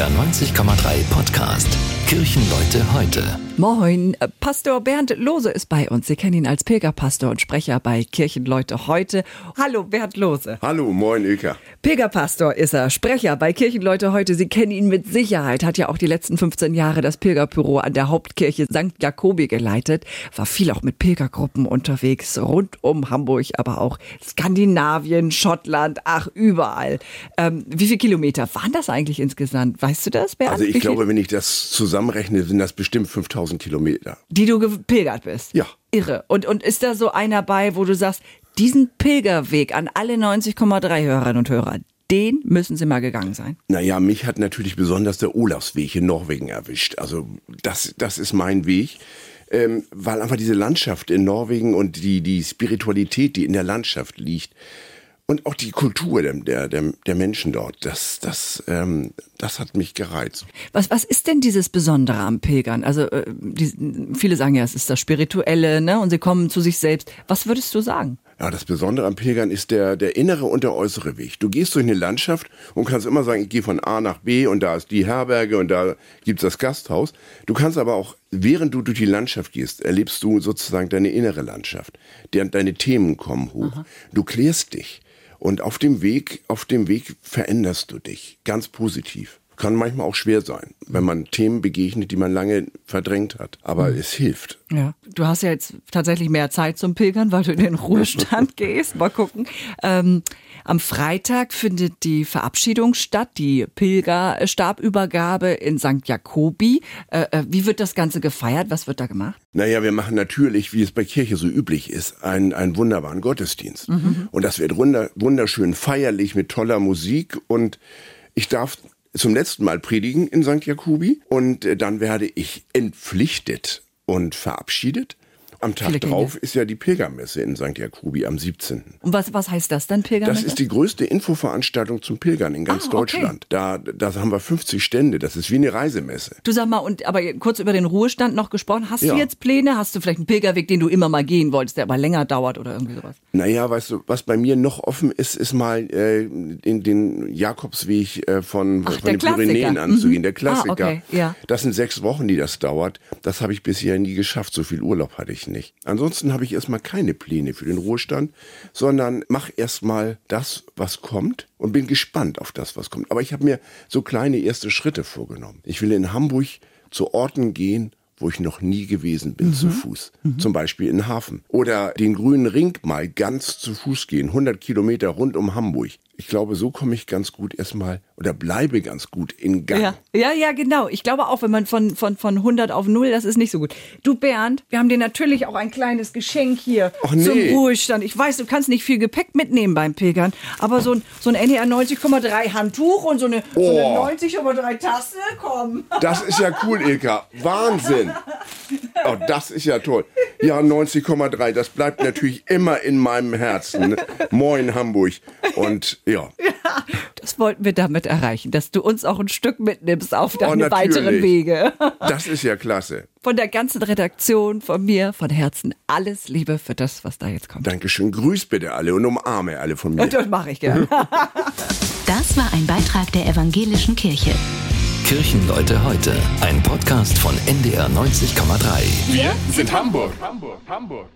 NDR 90,3 Podcast. Kirchenleute heute. Moin, Pastor Bernd Lose ist bei uns. Sie kennen ihn als Pilgerpastor und Sprecher bei Kirchenleute heute. Hallo Bernd Lose. Hallo, moin Ilka. Pilgerpastor ist er, Sprecher bei Kirchenleute heute. Sie kennen ihn mit Sicherheit, hat ja auch die letzten 15 Jahre das Pilgerbüro an der Hauptkirche St. Jakobi geleitet, war viel auch mit Pilgergruppen unterwegs, rund um Hamburg, aber auch Skandinavien, Schottland, ach, überall. Ähm, wie viele Kilometer waren das eigentlich insgesamt? Weißt du das, Bernd? Also ich glaube, wenn ich das zusammenrechne, sind das bestimmt 5000 Kilometer. die du gepilgert bist. Ja. Irre. Und, und ist da so einer bei, wo du sagst, diesen Pilgerweg an alle 90,3 Hörerinnen und Hörer, den müssen sie mal gegangen sein. Naja, mich hat natürlich besonders der Olafsweg in Norwegen erwischt. Also das, das ist mein Weg. Ähm, weil einfach diese Landschaft in Norwegen und die, die Spiritualität, die in der Landschaft liegt, und auch die Kultur der, der, der, Menschen dort, das, das, ähm, das hat mich gereizt. Was, was ist denn dieses Besondere am Pilgern? Also äh, die, viele sagen ja, es ist das Spirituelle, ne? Und sie kommen zu sich selbst. Was würdest du sagen? Ja, das Besondere am Pilgern ist der, der innere und der äußere Weg. Du gehst durch eine Landschaft und kannst immer sagen, ich gehe von A nach B und da ist die Herberge und da gibt's das Gasthaus. Du kannst aber auch, während du durch die Landschaft gehst, erlebst du sozusagen deine innere Landschaft. Deine Themen kommen hoch. Du klärst dich. Und auf dem Weg, auf dem Weg veränderst du dich. Ganz positiv. Kann manchmal auch schwer sein, wenn man Themen begegnet, die man lange verdrängt hat. Aber es hilft. Ja. Du hast ja jetzt tatsächlich mehr Zeit zum Pilgern, weil du in den Ruhestand gehst. Mal gucken. Ähm, am Freitag findet die Verabschiedung statt, die Pilgerstabübergabe in St. Jakobi. Äh, äh, wie wird das Ganze gefeiert? Was wird da gemacht? Naja, wir machen natürlich, wie es bei Kirche so üblich ist, einen, einen wunderbaren Gottesdienst. Und das wird wunder, wunderschön feierlich mit toller Musik. Und ich darf zum letzten Mal predigen in St. Jakobi. Und äh, dann werde ich entpflichtet und verabschiedet. Am Tag Viele drauf ist ja die Pilgermesse in St. Jakobi am 17. Und was, was heißt das dann, Pilgermesse? Das ist die größte Infoveranstaltung zum Pilgern in ganz Ah, okay. Deutschland. Da, da haben wir 50 Stände. Das ist wie eine Reisemesse. Du sag mal, und aber kurz über den Ruhestand noch gesprochen. Hast Ja. du jetzt Pläne? Hast du vielleicht einen Pilgerweg, den du immer mal gehen wolltest, der aber länger dauert oder irgendwie sowas? Naja, weißt du, was bei mir noch offen ist, ist mal äh, in den Jakobsweg äh, von, Ach, von den Klassiker. Pyrenäen anzugehen, der Mhm. Klassiker. Ah, okay, ja. Das sind sechs Wochen, die das dauert. Das habe ich bisher nie geschafft. So viel Urlaub hatte ich nicht. Ansonsten habe ich erstmal keine Pläne für den Ruhestand, sondern mach erstmal das, was kommt und bin gespannt auf das, was kommt. Aber ich habe mir so kleine erste Schritte vorgenommen. Ich will in Hamburg zu Orten gehen, wo ich noch nie gewesen bin, zu Fuß. Zum Beispiel in Hafen. Oder den grünen Ring mal ganz zu Fuß gehen, 100 Kilometer rund um Hamburg. Ich glaube, so komme ich ganz gut erstmal oder bleibe ganz gut in Gang. Ja, ja, ja, genau. Ich glaube auch, wenn man von, von, von 100 auf 0, das ist nicht so gut. Du Bernd, wir haben dir natürlich auch ein kleines Geschenk hier Ach, nee. zum Ruhestand. Ich weiß, du kannst nicht viel Gepäck mitnehmen beim Pilgern, aber so ein, so ein NDR 90,3 Handtuch und so eine, so eine Oh. 90,3 Tasse, komm. Das ist ja cool, Ilka. Wahnsinn. Oh, das ist ja toll. Ja, 90,3. Das bleibt natürlich immer in meinem Herzen. Moin, Hamburg. Und ja. Das wollten wir damit erreichen, dass du uns auch ein Stück mitnimmst auf deine Oh, weiteren Wege. Das ist ja klasse. Von der ganzen Redaktion, von mir, von Herzen, alles Liebe für das, was da jetzt kommt. Dankeschön. Grüß bitte alle und umarme alle von mir. Das mache ich gerne. Das war ein Beitrag der evangelischen Kirche. Kirchenleute heute. Ein Podcast von NDR 90,3. Wir sind Hamburg. Hamburg, Hamburg.